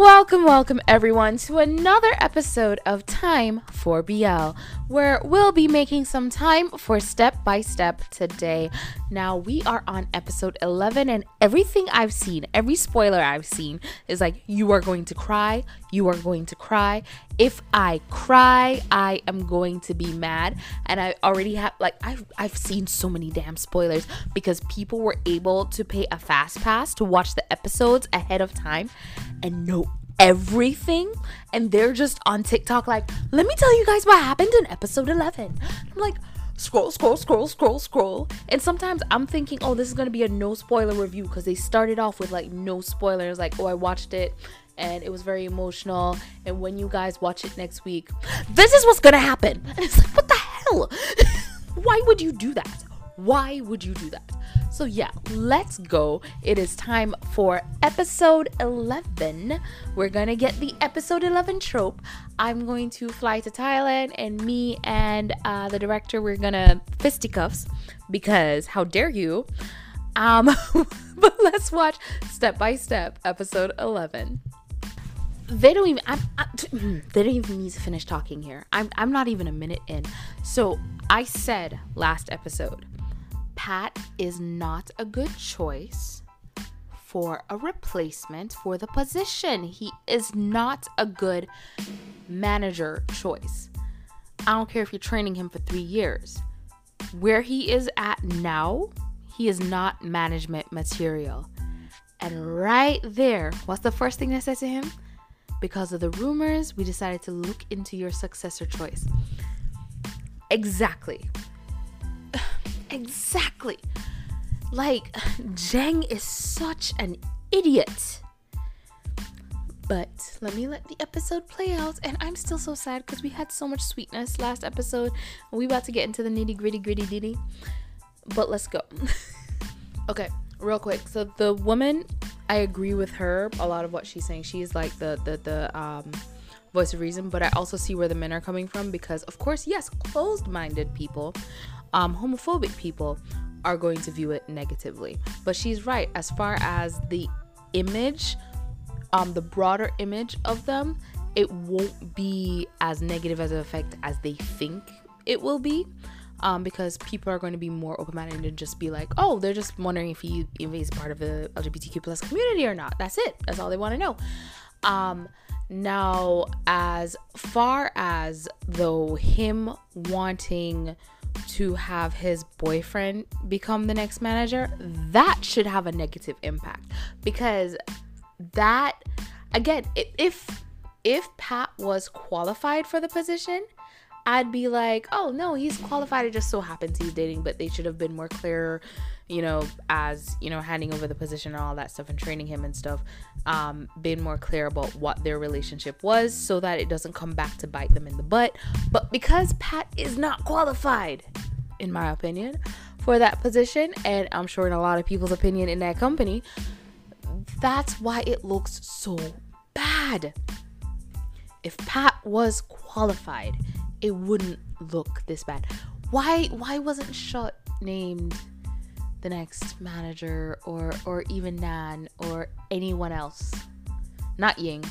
Welcome, welcome everyone to another episode of Time for BL, where we'll be making some time for step by step today. Now, we are on episode 11, and everything I've seen, every spoiler I've seen, is like, you are going to cry, you are going to cry. If I cry, I am going to be mad. And I already have, like, I've, I've seen so many damn spoilers because people were able to pay a fast pass to watch the episodes ahead of time and know everything and they're just on TikTok like, "Let me tell you guys what happened in episode 11." I'm like, scroll, scroll, scroll, scroll, scroll. And sometimes I'm thinking, oh, this is gonna be a no spoiler review because they started off with like no spoilers, like, oh, I watched it and it was very emotional. And when you guys watch it next week, this is what's gonna happen. And it's like, what the hell? Why would you do that? Why would you do that? So, yeah, let's go. It is time for episode 11. We're gonna get the episode 11 trope. I'm going to fly to Thailand, and me and uh, the director, we're gonna fisticuffs because how dare you? Um, but let's watch step by step episode 11 they don't even I'm, I, they don't even need to finish talking here I'm, I'm not even a minute in so i said last episode pat is not a good choice for a replacement for the position. He is not a good manager choice. I don't care if you're training him for three years. Where he is at now he is not management material. And right there what's the first thing i said to him? Because of the rumors, we decided to look into your successor choice. Exactly. Exactly. Like, Jang is such an idiot. But let me let the episode play out. And I'm still so sad because we had so much sweetness last episode. We about to get into the nitty gritty gritty ditty. But let's go. okay, real quick. So the woman I agree with her a lot of what she's saying. She's like the the the um voice of reason, but I also see where the men are coming from because of course, yes, closed-minded people, um homophobic people are going to view it negatively. But she's right as far as the image um the broader image of them, it won't be as negative as an effect as they think it will be um, because people are going to be more open-minded and just be like, oh, they're just wondering if he if he's part of the LGBTQ plus community or not. That's it. That's all they want to know. Um, now, as far as though him wanting to have his boyfriend become the next manager, that should have a negative impact because that again, if if Pat was qualified for the position, I'd be like, oh no, he's qualified. It just so happens he's dating, but they should have been more clear, you know, as you know, handing over the position and all that stuff and training him and stuff. Um, been more clear about what their relationship was so that it doesn't come back to bite them in the butt. But because Pat is not qualified, in my opinion, for that position, and I'm sure in a lot of people's opinion in that company, that's why it looks so bad. If Pat was qualified, it wouldn't look this bad. Why why wasn't Shot named the next manager or or even Nan or anyone else? Not Ying.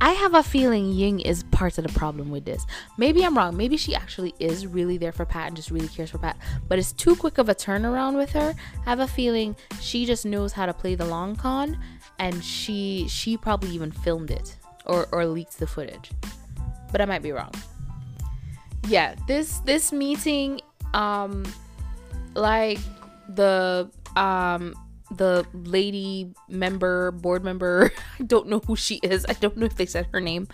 I have a feeling Ying is part of the problem with this. Maybe I'm wrong. Maybe she actually is really there for Pat and just really cares for Pat. But it's too quick of a turnaround with her. I have a feeling she just knows how to play the long con and she she probably even filmed it or, or leaked the footage. But I might be wrong yeah this this meeting um like the um the lady member board member i don't know who she is. I don't know if they said her name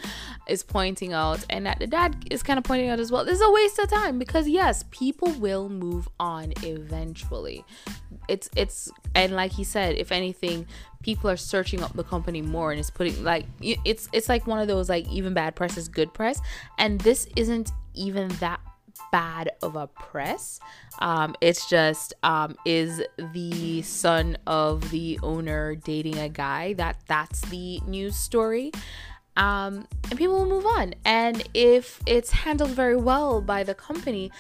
is pointing out. And that the dad is kind of pointing out as well. This is a waste of time because yes people will move on eventually. It's it's and like he said if anything people are searching up the company more and it's putting like it's it's like one of those like even bad press is good press. And this isn't even that bad of a press. Um, it's just um, is the son of the owner dating a guy that that's the news story. Um, and people will move on. And if it's handled very well by the company,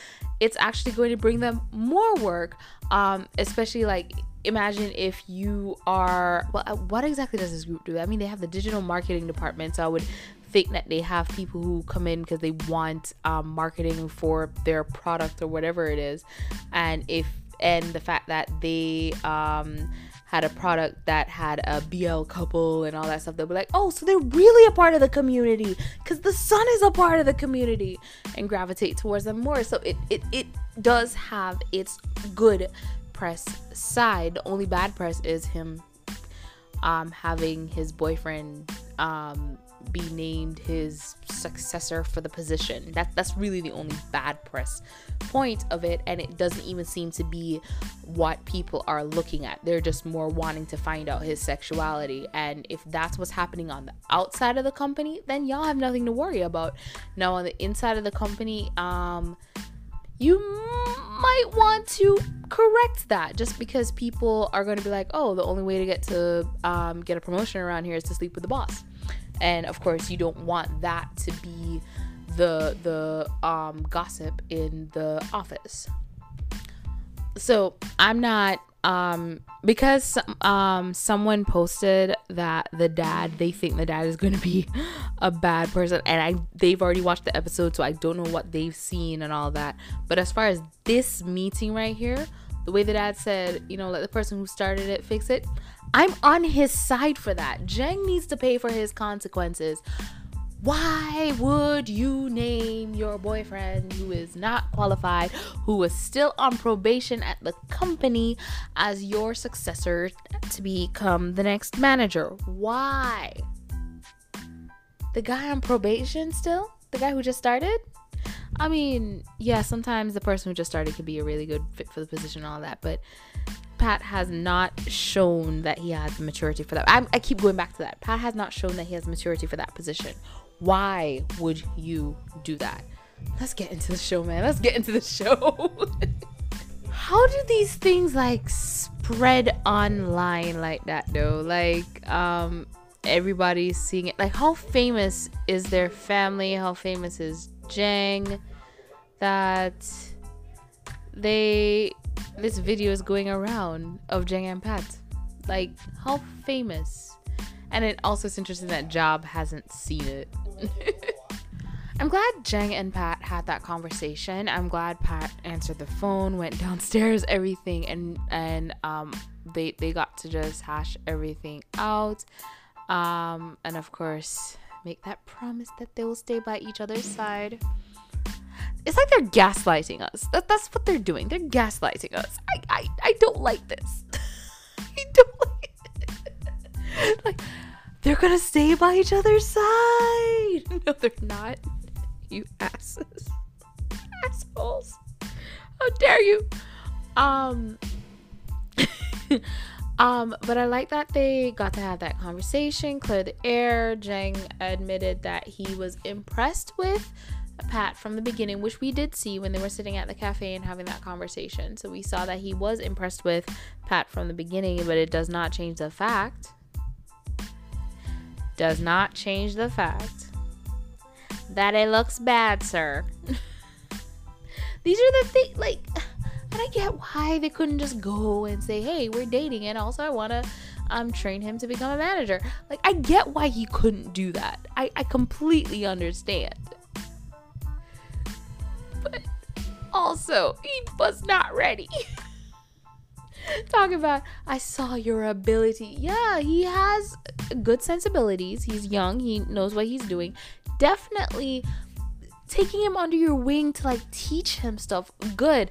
it's actually going to bring them more work. Um, especially like imagine if you are well uh, what exactly does this group do i mean they have the digital marketing department so i would think that they have people who come in because they want um, marketing for their product or whatever it is and if and the fact that they um, had a product that had a BL couple and all that stuff, they'll be like, oh, so they're really a part of the community because the son is a part of the community and gravitate towards them more. So it, it, it does have its good press side. The only bad press is him um, having his boyfriend um, be named his successor for the position. That that's really the only bad press point of it, and it doesn't even seem to be what people are looking at. They're just more wanting to find out his sexuality, and if that's what's happening on the outside of the company, then y'all have nothing to worry about. Now on the inside of the company, um, you might want to correct that just because people are going to be like, oh, the only way to get to um, get a promotion around here is to sleep with the boss and of course you don't want that to be the the um, gossip in the office. So i'm not um because um someone posted that the dad they think the dad is going to be a bad person. And i they've already watched the episode so i don't know what they've seen and all that. But as far as this meeting right here the way the dad said you know let the person who started it fix it I'm on his side for that. Jang needs to pay for his consequences. Why would you name your boyfriend who is not qualified, who is still on probation at the company, as your successor to become the next manager? Why? The guy on probation still? The guy who just started? I mean, yeah, sometimes the person who just started could be a really good fit for the position and all that, but Pat has not shown that he has maturity for that. I, I keep going back to that. Pat has not shown that he has maturity for that position. Why would you do that? Let's get into the show, man. Let's get into the show. How do these things like spread online like that though? Like, um, everybody's seeing it. Like, how famous is their family? How famous is Jang? That they this video is going around of Jang and Pat. Like, how famous? And it also is interesting that Jaab hasn't seen it. I'm glad Jang and Pat had that conversation. I'm glad Pat answered the phone, went downstairs, everything, and and um they they got to just hash everything out. Um and of course make that promise that they will stay by each other's side it's like they're gaslighting us. That, that's what they're doing. They're gaslighting us. I, I, I don't like this. I don't like it. like they're gonna stay by each other's side. No, they're not. You asses. Assholes. How dare you? Um Um, but I like that they got to have that conversation, clear the air. Jang admitted that he was impressed with Pat from the beginning, which we did see when they were sitting at the cafe and having that conversation. So we saw that he was impressed with Pat from the beginning, but it does not change the fact. Does not change the fact that it looks bad, sir. These are the things, like, and I get why they couldn't just go and say, hey, we're dating, and also I want to um, train him to become a manager. Like, I get why he couldn't do that. I, I completely understand but also he was not ready. Talk about, I saw your ability. Yeah, he has good sensibilities. He's young, he knows what he's doing. Definitely taking him under your wing to like teach him stuff good.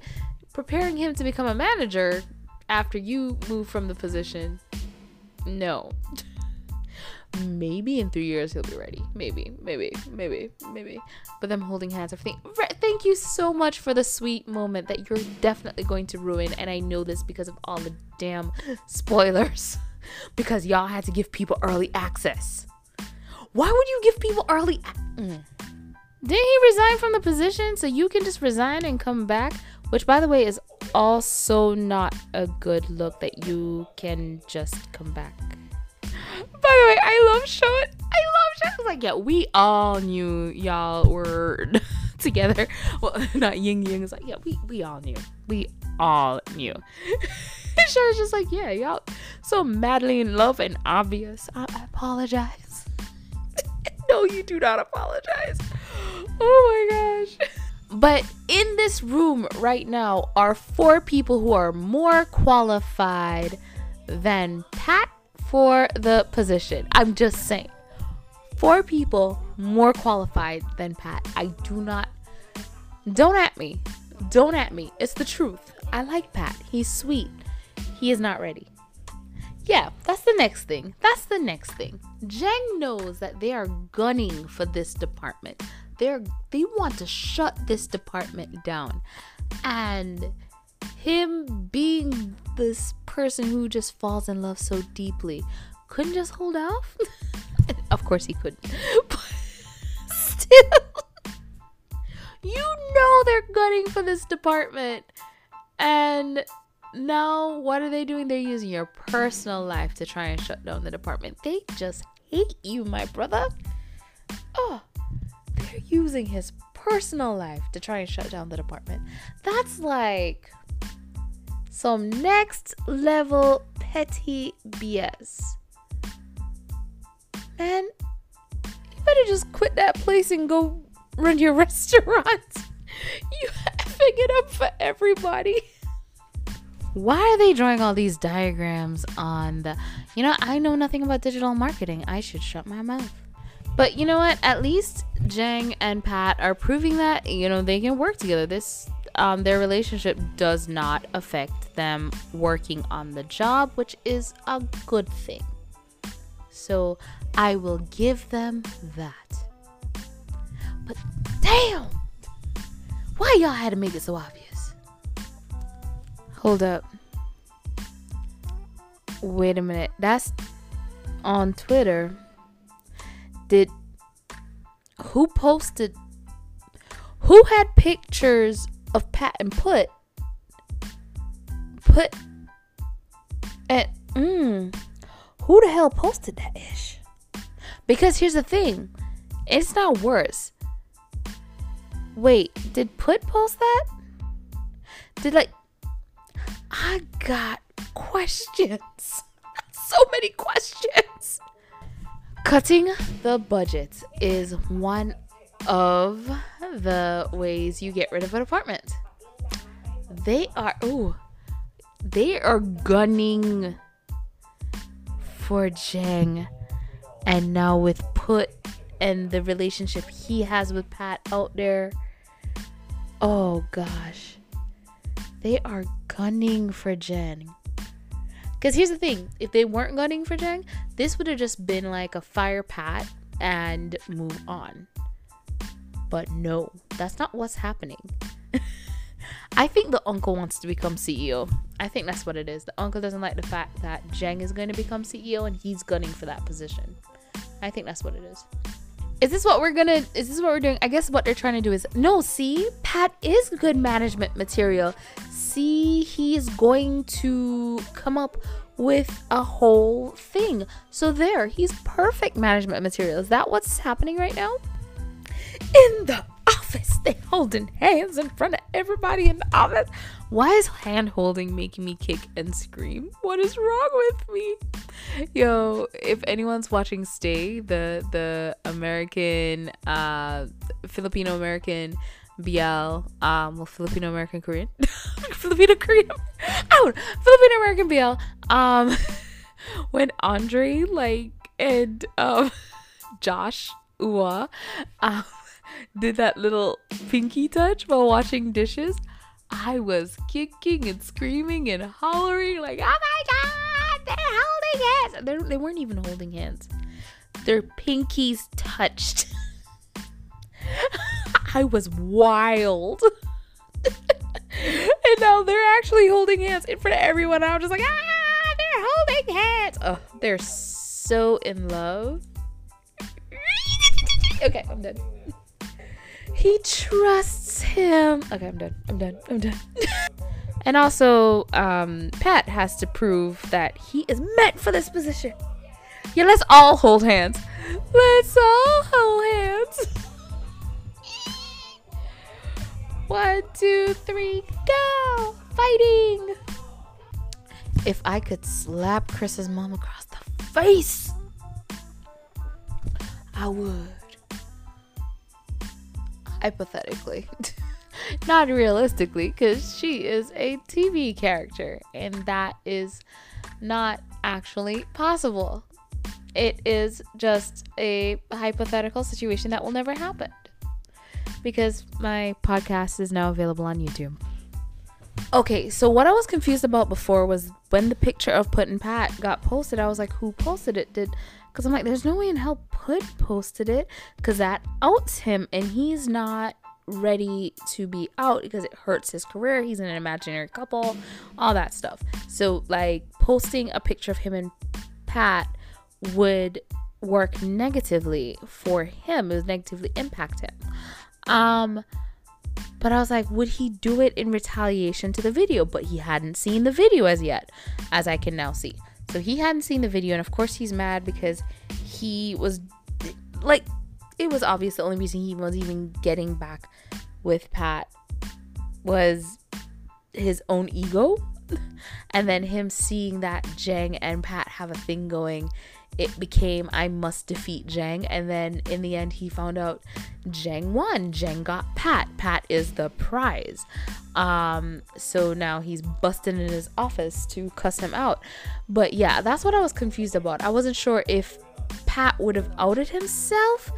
Preparing him to become a manager after you move from the position. No. maybe in three years he'll be ready. Maybe, maybe, maybe, maybe. But them holding hands, everything. Thank you so much for the sweet moment that you're definitely going to ruin. And I know this because of all the damn spoilers. because y'all had to give people early access. Why would you give people early? A- mm. Didn't he resign from the position so you can just resign and come back? Which, by the way, is also not a good look that you can just come back. By the way, I love Sean. I love Sean. I was like, yeah, we all knew y'all were together. Well, not Ying Yang is like, yeah, we we all knew. We all knew. she was just like, yeah, y'all so madly in love and obvious. I, I apologize. no, you do not apologize. Oh my gosh. But in this room right now are four people who are more qualified than Pat for the position. I'm just saying. Four people more qualified than Pat. I do not. Don't at me. Don't at me. It's the truth. I like Pat. He's sweet. He is not ready. Yeah, that's the next thing. That's the next thing. Jeng knows that they are gunning for this department. They're they want to shut this department down. And him being this person who just falls in love so deeply couldn't just hold off. of course he couldn't. But still you know they're gunning for this department. And now what are they doing? They're using your personal life to try and shut down the department. They just hate you, my brother. Oh, they're using his personal life to try and shut down the department. That's like some next level petty BS. Man, you better just quit that place and go run your restaurant. You effing it up for everybody. Why are they drawing all these diagrams on the. You know, I know nothing about digital marketing. I should shut my mouth. But you know what? At least Jang and Pat are proving that, you know, they can work together. This um, their relationship does not affect them working on the job, which is a good thing. So I will give them that. But damn! Why y'all had to make it so obvious? Hold up. Wait a minute. That's on Twitter. Did who posted who had pictures of Pat and put put and mm, who the hell posted that ish? Because here's the thing, it's not worse. Wait, did Put post that? Did like I got questions. so many questions. Cutting the budget is one of the ways you get rid of an apartment. They are oh they are gunning for Jeng. And now with Put and the relationship he has with Pat out there. Oh gosh. They are gunning for Jeng. Because here's the thing if they weren't gunning for Jeng, this would have just been like a fire Pat and move on. But no, that's not what's happening. I think the uncle wants to become CEO. I think that's what it is. The uncle doesn't like the fact that Jeng is going to become CEO and he's gunning for that position. I think that's what it is. Is this what we're gonna is this what we're doing? I guess what they're trying to do is no, see, Pat is good management material. See, he's going to come up with a whole thing. So there, he's perfect management material. Is that what's happening right now? In the office, they holding hands in front of everybody in the office. Why is hand holding making me kick and scream? What is wrong with me? Yo, if anyone's watching Stay, the the American uh Filipino American BL, um, well, Filipino American Korean, Filipino Korean, oh, Filipino American BL, um, when Andre like and um Josh Ua, um, did that little pinky touch while washing dishes. I was kicking and screaming and hollering like, "Oh my god, they're holding hands!" They're, they weren't even holding hands; their pinkies touched. I was wild. and now they're actually holding hands in front of everyone. I was just like, ah, they're holding hands. Oh, they're so in love. okay, I'm done. He trusts him. Okay, I'm done. I'm done. I'm done. and also, um, Pat has to prove that he is meant for this position. Yeah, let's all hold hands. Let's all hold hands. One, two, three, go! Fighting! If I could slap Chris's mom across the face, I would. Hypothetically. Not realistically, because she is a TV character, and that is not actually possible. It is just a hypothetical situation that will never happen because my podcast is now available on YouTube. Okay, so what I was confused about before was when the picture of Put and Pat got posted, I was like, who posted it? Did because I'm like, there's no way in hell Put posted it because that outs him and he's not ready to be out because it hurts his career. He's in an imaginary couple, all that stuff. So, like, posting a picture of him and Pat would work negatively for him, it would negatively impact him. Um, but I was like, would he do it in retaliation to the video? But he hadn't seen the video as yet, as I can now see. So he hadn't seen the video, and of course he's mad because he was like, it was obvious the only reason he was even getting back with Pat was his own ego. and then him seeing that Jang and Pat have a thing going it became I must defeat Jang. And then in the end, he found out Jang won. Jang got Pat. Pat is the prize. Um, so now he's busting in his office to cuss him out. But yeah, that's what I was confused about. I wasn't sure if Pat would have outed himself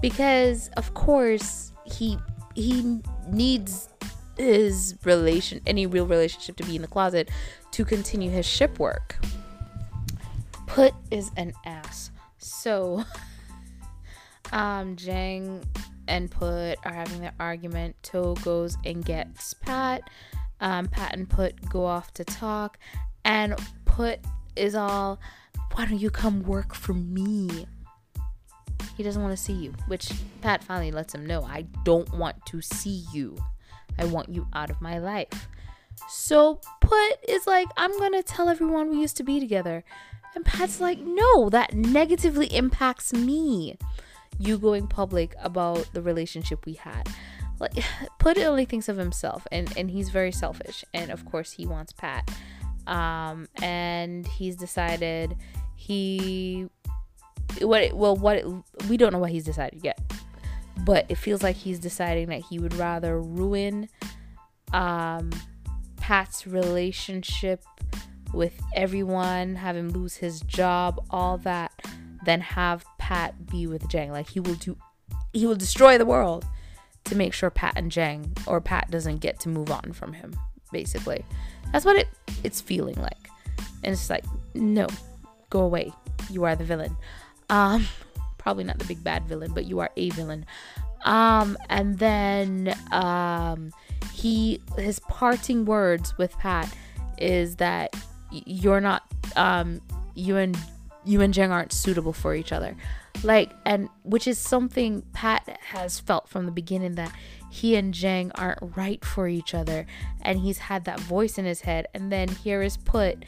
because, of course, he he needs his relation any real relationship to be in the closet to continue his ship work Put is an ass. So, um, Jang and Put are having their argument. To goes and gets Pat. Um, Pat and Put go off to talk, and Put is all, "Why don't you come work for me?" He doesn't want to see you, which Pat finally lets him know. I don't want to see you. I want you out of my life. So Put is like, I'm gonna tell everyone we used to be together. And Pat's like, no, that negatively impacts me. You going public about the relationship we had. Like, Put only thinks of himself, and and he's very selfish. And of course, he wants Pat. Um, and he's decided he what it, well what it, we don't know what he's decided yet but it feels like he's deciding that he would rather ruin um pat's relationship with everyone, have him lose his job, all that, then have Pat be with Jang. Like he will do he will destroy the world to make sure Pat and Jang or Pat doesn't get to move on from him, basically. That's what it it's feeling like. And it's like, no, go away. You are the villain. Um probably not the big bad villain, but you are a villain. Um and then um he his parting words with Pat is that you're not um you and you and Jang aren't suitable for each other. Like and which is something Pat has felt from the beginning that he and Jang aren't right for each other and he's had that voice in his head and then here is put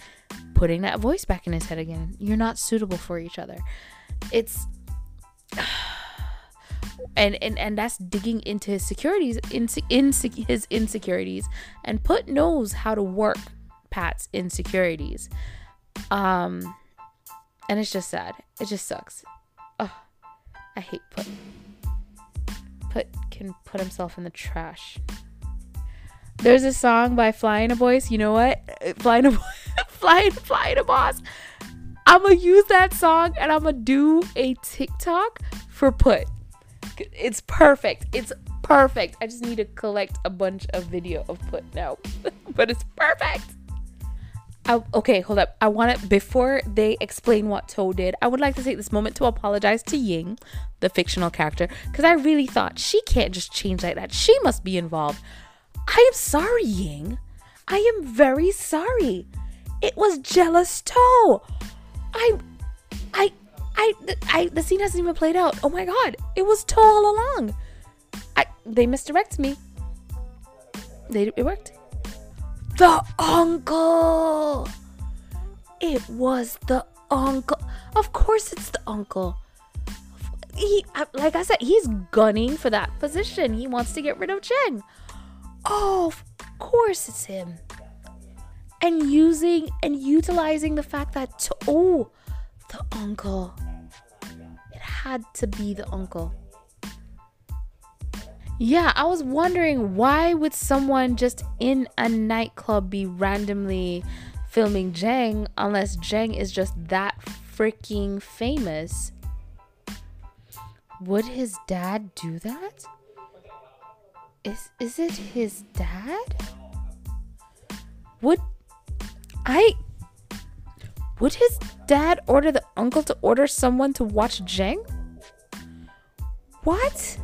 putting that voice back in his head again. You're not suitable for each other. It's and and and that's digging into his securities in, in his insecurities and put knows how to work Pat's insecurities. Um, and it's just sad. It just sucks. Oh, I hate Put. Put can put himself in the trash. There's a song by Flying a Boys. You know what? Flying a Flying Flying a Boss. I'm gonna use that song and I'm gonna do a TikTok for Put. It's perfect. It's perfect. I just need to collect a bunch of video of Put now, but it's perfect. I, okay, hold up. I want to, before they explain what To did, I would like to take this moment to apologize to Ying, the fictional character, because I really thought she can't just change like that. She must be involved. I am sorry, Ying. I am very sorry. It was jealous To. I, I, I, I, the scene hasn't even played out. Oh my god, it was To all along. I, they misdirected me. They, it worked. The uncle! It was the uncle. Of course, it's the uncle. He, like I said, he's gunning for that position. He wants to get rid of Jeng. oh, of course it's him. And using and utilizing the fact that, to, oh, the uncle. It had to be the uncle. Yeah, I was wondering why would someone just in a nightclub be randomly filming Jang unless Jang is just that freaking famous? Would his dad do that? Is is it his dad? Would I would his dad order the uncle to order someone to watch Jang? What?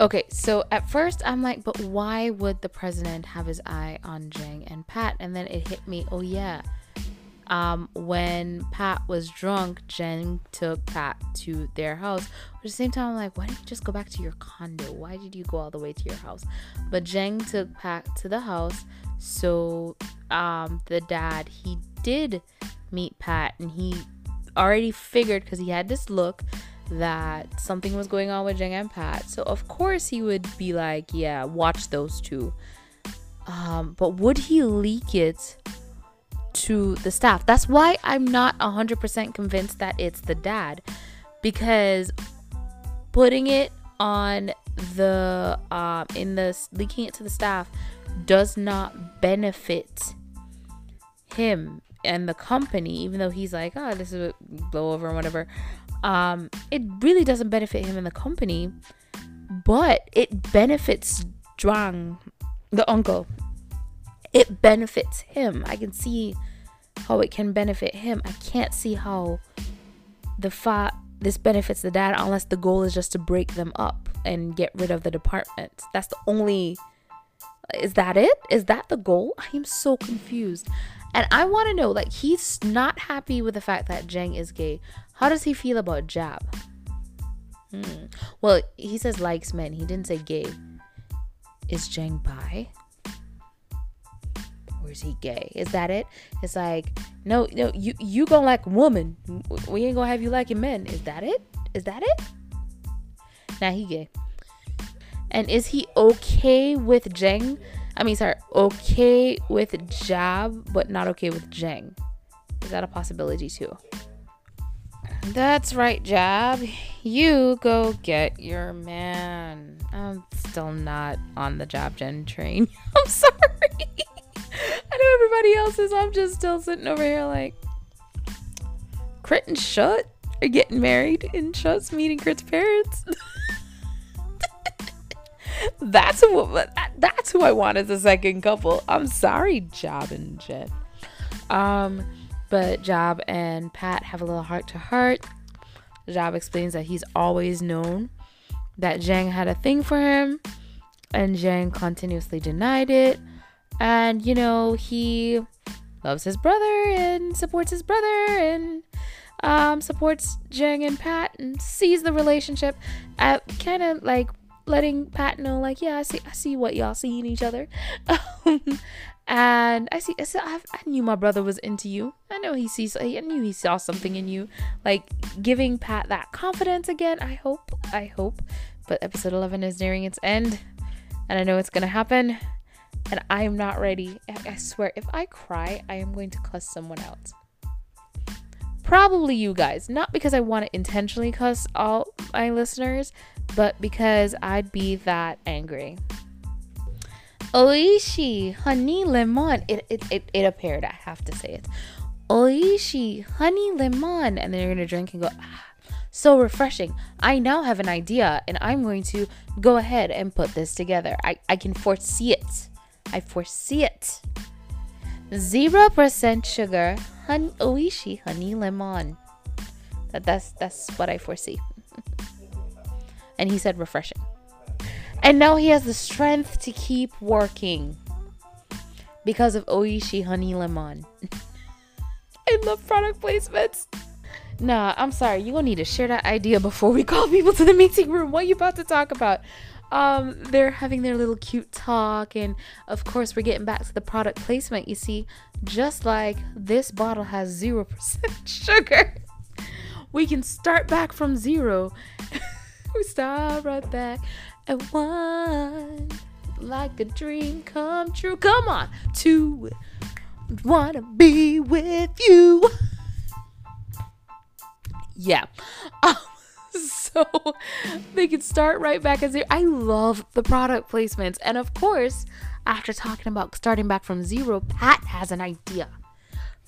Okay, so at first I'm like, but why would the president have his eye on Jang and Pat? And then it hit me, oh yeah. Um, when Pat was drunk, Jang took Pat to their house. But at the same time, I'm like, why didn't you just go back to your condo? Why did you go all the way to your house? But Jang took Pat to the house. So um, the dad, he did meet Pat and he already figured because he had this look that something was going on with Jang and Pat. So of course he would be like, yeah, watch those two. Um, but would he leak it to the staff? That's why I'm not 100% convinced that it's the dad because putting it on the um in the leaking it to the staff does not benefit him and the company even though he's like oh this is a blowover or whatever um, it really doesn't benefit him and the company, but it benefits Zhuang, the uncle. It benefits him. I can see how it can benefit him. I can't see how the fa this benefits the dad unless the goal is just to break them up and get rid of the department. That's the only is that it? Is that the goal? I am so confused. And I want to know like he's not happy with the fact that Jang is gay. How does he feel about Jaab? Hmm. Well, he says likes men. He didn't say gay. Is Jang bi? Or is he gay? Is that it? It's like, no, no, you you gonna like woman. We ain't gonna have you liking men. Is that it? Is that it? Now he gay. And is he okay with Jang? I mean, sorry, okay with Jaab, but not okay with Jang. Is that a possibility too? That's right, Jaab. You go get your man. I'm still not on the Jaab Gen train. I'm sorry. I know everybody else is. I'm just still sitting over here like Crit and Shut are getting married and Shut's meeting Crit's parents. that's who that's who I want as a second couple. I'm sorry, Jaab and Jen. Um but Jaab and Pat have a little heart to heart. Jaab explains that he's always known that Jang had a thing for him, and Jang continuously denied it. And, you know, he loves his brother and supports his brother and um, supports Jang and Pat and sees the relationship at kind of like letting Pat know, like, yeah, I see, I see what y'all see in each other. Um, and I see, I, said, I, I knew my brother was into you. I know he sees, I knew he saw something in you. Like giving Pat that confidence again. I hope, I hope. But episode 11 is nearing its end, and I know it's gonna happen. And I am not ready. I swear, if I cry, I am going to cuss someone else. Probably you guys. Not because I want to intentionally cuss all my listeners, but because I'd be that angry. Oishi honey lemon. It, it, it, it appeared. I have to say it. Oishi honey lemon. And then you're going to drink and go, ah, so refreshing. I now have an idea and I'm going to go ahead and put this together. I, I can foresee it. I foresee it. 0% sugar, honey, oishi honey lemon. That, that's, that's what I foresee. And he said refreshing. And now he has the strength to keep working because of Oishi Honey Lemon. I love product placements. Nah, I'm sorry. You're gonna need to share that idea before we call people to the meeting room. What you about to talk about? Um, they're having their little cute talk, and of course, we're getting back to the product placement. You see, just like this bottle has zero percent sugar, we can start back from zero. we start right back at one. like a dream come true. Come on, two. wanna be with you. Yeah. Um, so they can start right back as they I love the product placements. And of course, after talking about starting back from zero, Pat has an idea.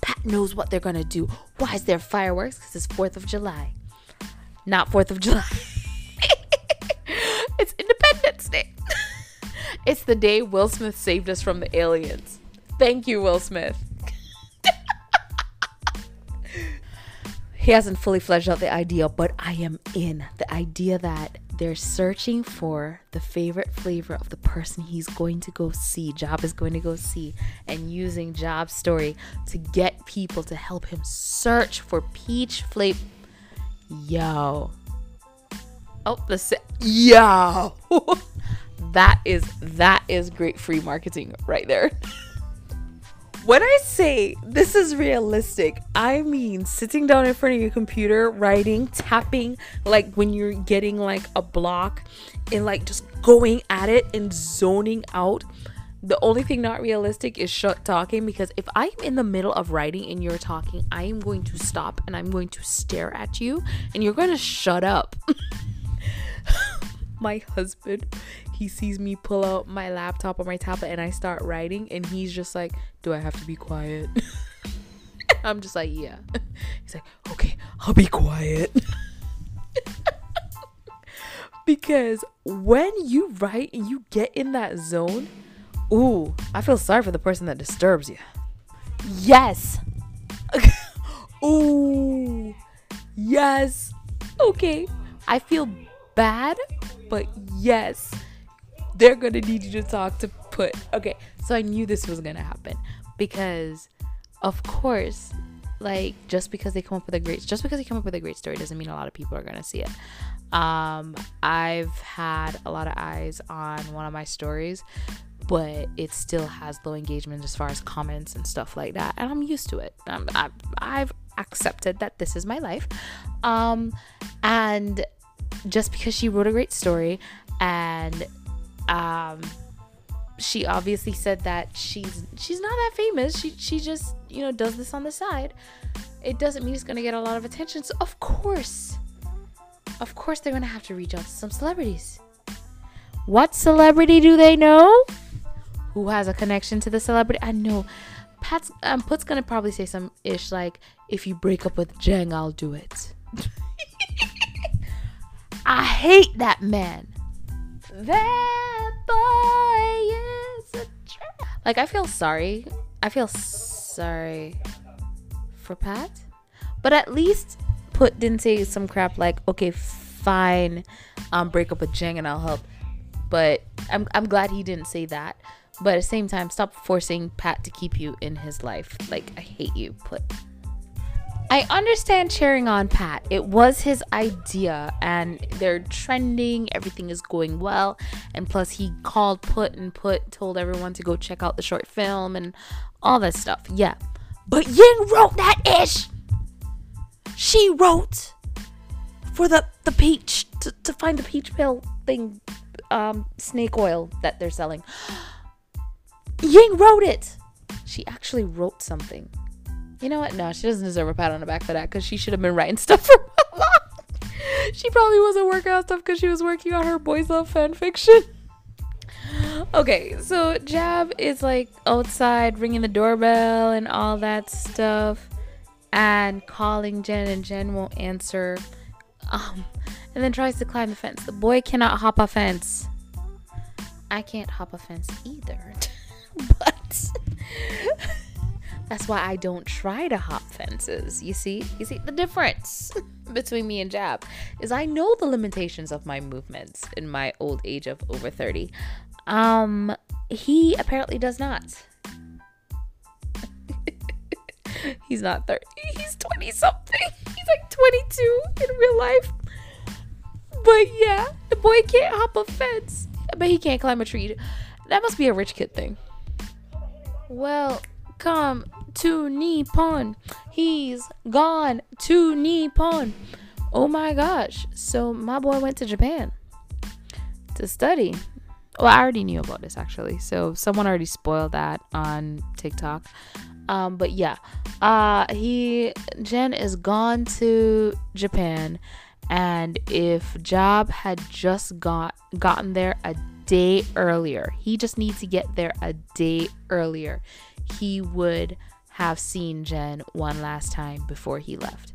Pat knows what they're gonna do. Why is there fireworks? Because it's 4th of July. Not 4th of July. It's Independence Day. it's the day Will Smith saved us from the aliens. Thank you, Will Smith. he hasn't fully fleshed out the idea, but I am in. The idea that they're searching for the favorite flavor of the person he's going to go see, Jaab is going to go see, and using Jaab's story to get people to help him search for peach flavor. Yo. Oh, the se- yo. that is that is great free marketing right there. When I say this is realistic, I mean sitting down in front of your computer, writing, tapping, like when you're getting like a block and like just going at it and zoning out. The only thing not realistic is shut talking because if I'm in the middle of writing and you're talking, I am going to stop and I'm going to stare at you and you're going to shut up. My husband, he sees me pull out my laptop or my tablet and I start writing, and he's just like, Do I have to be quiet? I'm just like, Yeah. He's like, Okay, I'll be quiet. because when you write and you get in that zone, ooh, I feel sorry for the person that disturbs you. Yes. ooh, yes. Okay. I feel bad, but yes they're gonna need you to talk to put okay so i knew this was gonna happen because of course like just because they come up with a great just because they come up with a great story doesn't mean a lot of people are gonna see it. Um i've had a lot of eyes on one of my stories but it still has low engagement as far as comments and stuff like that and i'm used to it. Um, I've, I've accepted that this is my life. Um and just because she wrote a great story and um she obviously said that she's she's not that famous. She she just, you know, does this on the side. It doesn't mean it's going to get a lot of attention. So of course, of course they're going to have to reach out to some celebrities. What celebrity do they know? Who has a connection to the celebrity? I know Pat's um Put's going to probably say some ish like if you break up with Jeng, I'll do it. I hate that man. That boy is a tra- like I feel sorry. I feel sorry for Pat, but at least Put didn't say some crap like, "Okay, fine, um, break up with Jeng and I'll help." But I'm I'm glad he didn't say that. But at the same time, stop forcing Pat to keep you in his life. Like I hate you, Put. I understand cheering on Pat. It was his idea and they're trending, everything is going well. And plus, he called Put and Put told everyone to go check out the short film and all that stuff. Yeah. But Ying wrote that ish. She wrote for the, the peach, to, to find the peach pill thing, um, snake oil that they're selling. Ying wrote it. She actually wrote something. You know what? No, she doesn't deserve a pat on the back for that because she should have been writing stuff for a long. She probably wasn't working on stuff because she was working on her boys love fan fiction. okay, so Jaab is like outside ringing the doorbell and all that stuff, and calling Jen, and Jen won't answer. Um, and then tries to climb the fence. The boy cannot hop a fence. I can't hop a fence either, but. That's why I don't try to hop fences. You see? You see the difference between me and Jaab is I know the limitations of my movements in my old age of over 30. Um he apparently does not. He's not 30. He's 20 something. He's like 22 in real life. But yeah, the boy can't hop a fence. But he can't climb a tree. That must be a rich kid thing. Well, come to Nippon. He's gone to Nippon. Oh my gosh. So my boy went to Japan to study. well, I already knew about this actually. So someone already spoiled that on TikTok. Um, but yeah, uh, he Jen is gone to Japan, and if Jaab had just got gotten there a day earlier, he just needs to get there a day earlier. He would have seen Jeng one last time before he left.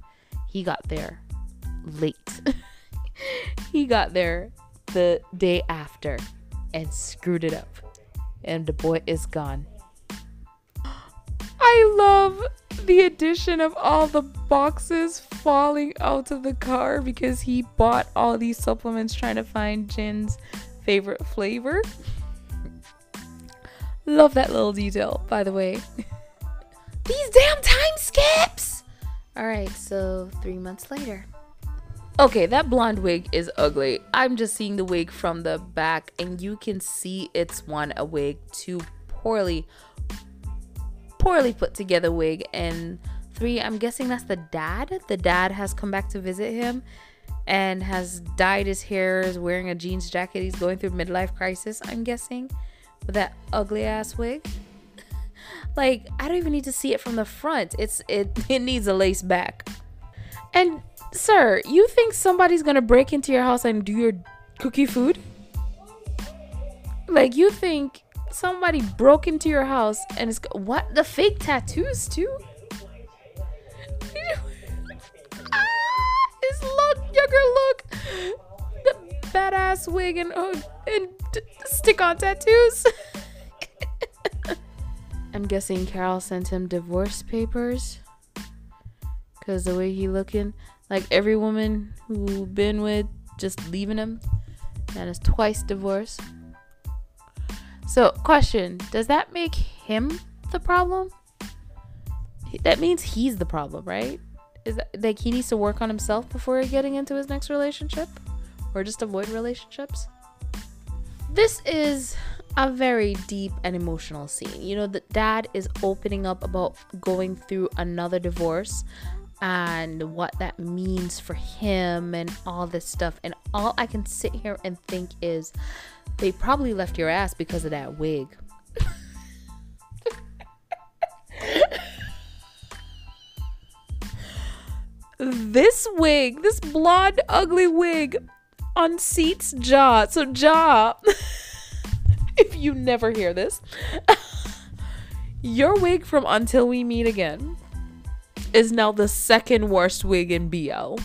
He got there late. he got there the day after and screwed it up. And the boy is gone. I love the addition of all the boxes falling out of the car because he bought all these supplements trying to find Jeng's favorite flavor. Love that little detail, by the way. These damn time skips! Alright, so three months later. Okay, that blonde wig is ugly. I'm just seeing the wig from the back, and you can see it's one a wig too poorly, poorly put together wig. And three, I'm guessing that's the dad. The dad has come back to visit him and has dyed his hair, is wearing a jeans jacket. He's going through midlife crisis, I'm guessing, with that ugly ass wig. like, I don't even need to see it from the front. It's it it needs a lace back. And sir, you think somebody's gonna break into your house and do your cookie food? Like you think somebody broke into your house and it's what the fake tattoos too? ah, his look, younger look, the badass wig and and stick on tattoos. I'm guessing Carol sent him divorce papers. Cause the way he looking, like every woman who been with just leaving him and is twice divorced. So, question, does that make him the problem? That means he's the problem, right? Is that like he needs to work on himself before getting into his next relationship or just avoid relationships? This is a very deep and emotional scene. You know, the dad is opening up about going through another divorce and what that means for him and all this stuff. And all I can sit here and think is they probably left your ass because of that wig. this wig, this blonde, ugly wig unseats Jaw. So, Jaw, if you never hear this, your wig from Until We Meet Again is now the second worst wig in BL.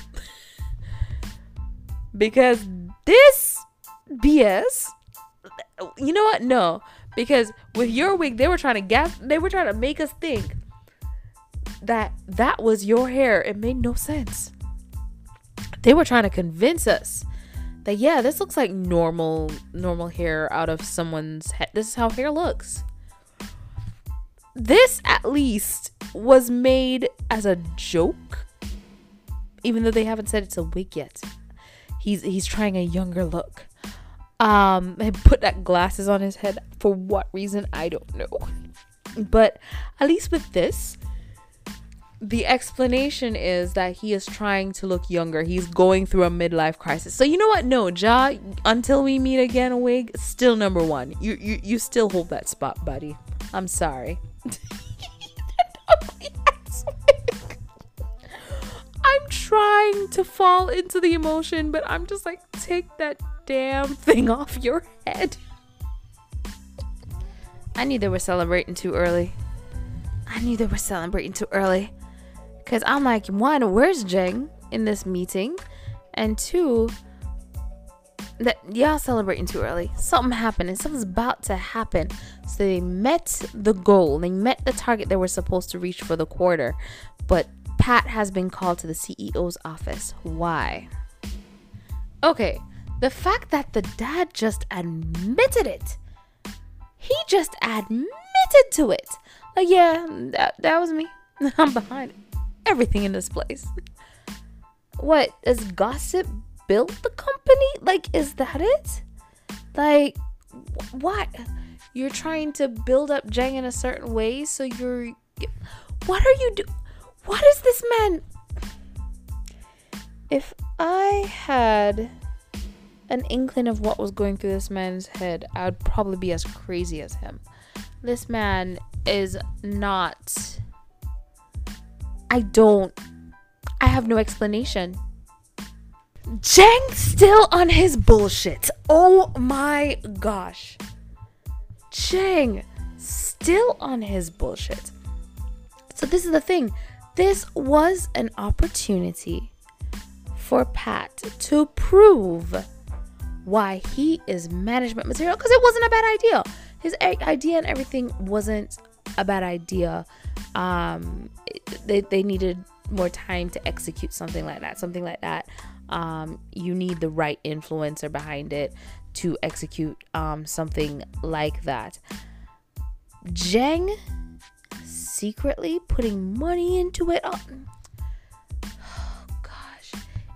because this BS, you know what? No, because with your wig, they were trying to gas, they were trying to make us think that that was your hair. It made no sense. They were trying to convince us that yeah, this looks like normal normal hair out of someone's head. This is how hair looks. This at least was made as a joke, even though they haven't said it's a wig yet. He's he's trying a younger look. Um, and put that glasses on his head for what reason I don't know. But at least with this, the explanation is that he is trying to look younger. He's going through a midlife crisis. So you know what? No, Ja, until we meet again, wig still number one. You you you still hold that spot, buddy. I'm sorry. I'm trying to fall into the emotion, but I'm just like, take that damn thing off your head. I knew they were celebrating too early. I knew they were celebrating too early. Because I'm like, one, where's Jeng in this meeting? And two, that y'all celebrating too early. Something happened and something's about to happen. So they met the goal, they met the target they were supposed to reach for the quarter. But Pat has been called to the CEO's office. Why? Okay, the fact that the dad just admitted it. He just admitted to it. Like, yeah, that, that was me. I'm behind everything in this place. What? Does gossip build the company? Like, is that it? Like, what? You're trying to build up Jeng in a certain way, so you're. What are you do? What is this man? If I had an inkling of what was going through this man's head, I would probably be as crazy as him. This man is not. I don't. I have no explanation. Jeng still on his bullshit. Oh my gosh. Jeng still on his bullshit. So, this is the thing this was an opportunity for Pat to prove why he is management material because it wasn't a bad idea. His idea and everything wasn't a bad idea. Um, they, they needed more time to execute something like that. Something like that. Um, you need the right influencer behind it to execute um, something like that. Jeng secretly putting money into it. Oh.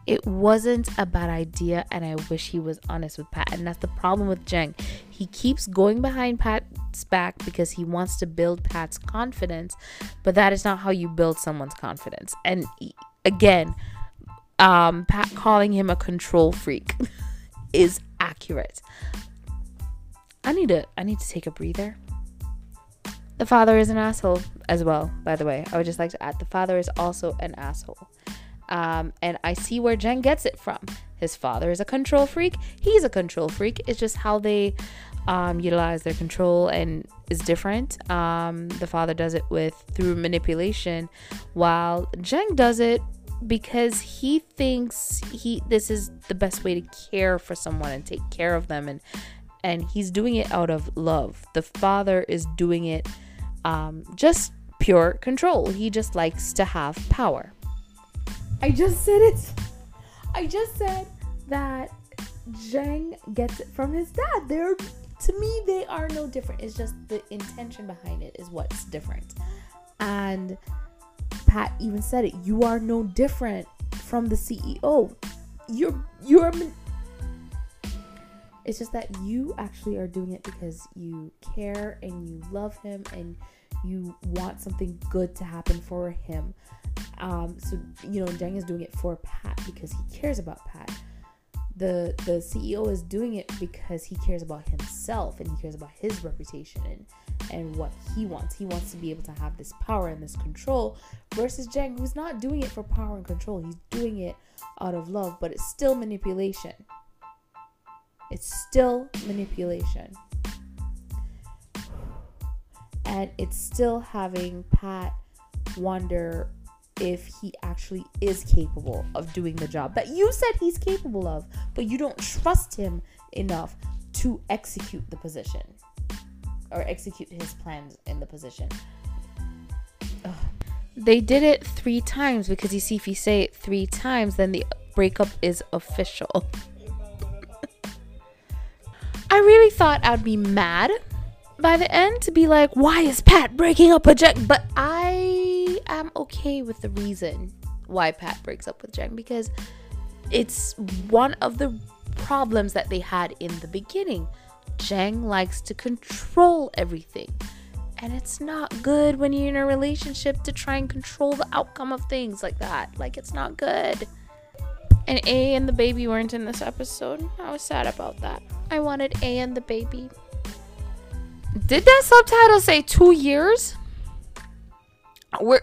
It wasn't a bad idea, and I wish he was honest with Pat. And that's the problem with Jeng. He keeps going behind Pat's back because he wants to build Pat's confidence, but that is not how you build someone's confidence. And again, um, Pat calling him a control freak is accurate. I need to I need to take a breather. The father is an asshole as well, by the way. I would just like to add the father is also an asshole. Um, and I see where Jeng gets it from. His father is a control freak. He's a control freak. It's just how they um, utilize their control and is different. Um, the father does it with through manipulation, while Jeng does it because he thinks he this is the best way to care for someone and take care of them and and he's doing it out of love. The father is doing it um, just pure control. He just likes to have power. I just said it. I just said that Jeng gets it from his dad. They're to me they are no different. It's just the intention behind it is what's different. And Pat even said it. You are no different from the CEO. You're you're it's just that you actually are doing it because you care and you love him and you want something good to happen for him. Um, so you know, Jeng is doing it for Pat because he cares about Pat. The the CEO is doing it because he cares about himself and he cares about his reputation and and what he wants. He wants to be able to have this power and this control versus Jeng who's not doing it for power and control. He's doing it out of love, but it's still manipulation. It's still manipulation and it's still having Pat wonder if he actually is capable of doing the job that you said he's capable of, but you don't trust him enough to execute the position or execute his plans in the position. Ugh. They did it three times because you see, if you say it three times, then the breakup is official. I really thought I'd be mad by the end to be like, why is Pat breaking up with Jeng? But I am okay with the reason why Pat breaks up with Jeng because it's one of the problems that they had in the beginning. Jeng likes to control everything. And it's not good when you're in a relationship to try and control the outcome of things like that. Like, it's not good. And A and the baby weren't in this episode. I was sad about that. I wanted A and the baby. Did that subtitle say two years? We're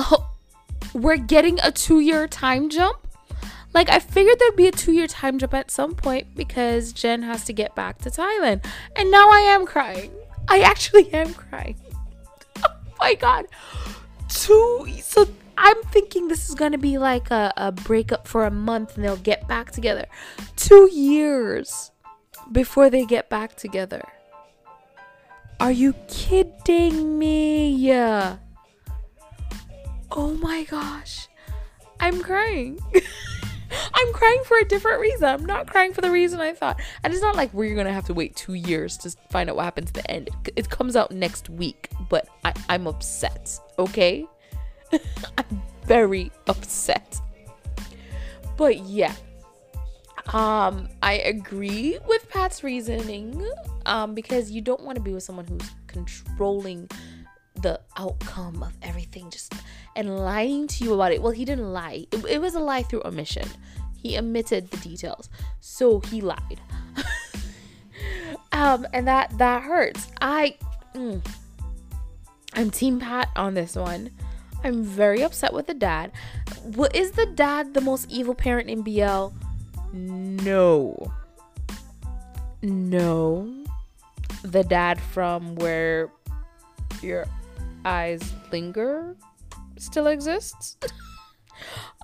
oh, we're getting a two year time jump. Like I figured there'd be a two year time jump at some point because Jeng has to get back to Thailand, and now I am crying. I actually am crying. Oh my god, two. So I'm thinking this is gonna be like a, a breakup for a month and they'll get back together. Two years before they get back together. Are you kidding me? Oh my gosh. I'm crying. I'm crying for a different reason. I'm not crying for the reason I thought. And it's not like we're gonna have to wait two years to find out what happens at the end. It comes out next week, but I, I'm upset, okay? I'm very upset. But yeah, um, I agree with Pat's reasoning. Um, because you don't want to be with someone who's controlling the outcome of everything, just and lying to you about it. Well, he didn't lie. It, it was a lie through omission. He omitted the details. So he lied. um, and that that hurts. I mm, I'm team Pat on this one. I'm very upset with the dad. What is the dad the most evil parent in BL? No. No. The dad from where your eyes linger still exists.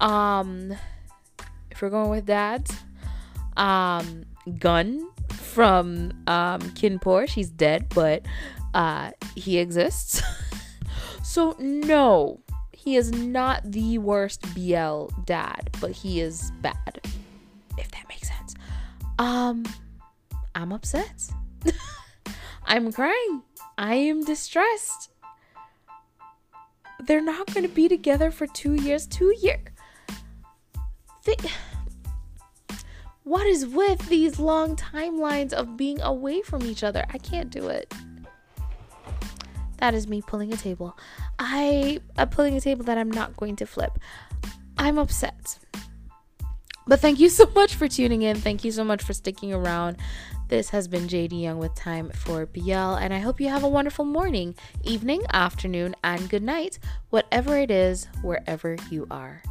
um if we're going with dads, um Gun from um Kinpor, she's dead, but uh he exists. so no, he is not the worst BL dad, but he is bad. If that makes sense. Um I'm upset. I'm crying. I am distressed. They're not going to be together for 2 years. 2 year. They what is with these long timelines of being away from each other? I can't do it. That is me pulling a table. I am pulling a table that I'm not going to flip. I'm upset. But thank you so much for tuning in. Thank you so much for sticking around. This has been JD Young with Time for BL, and I hope you have a wonderful morning, evening, afternoon, and good night, whatever it is, wherever you are.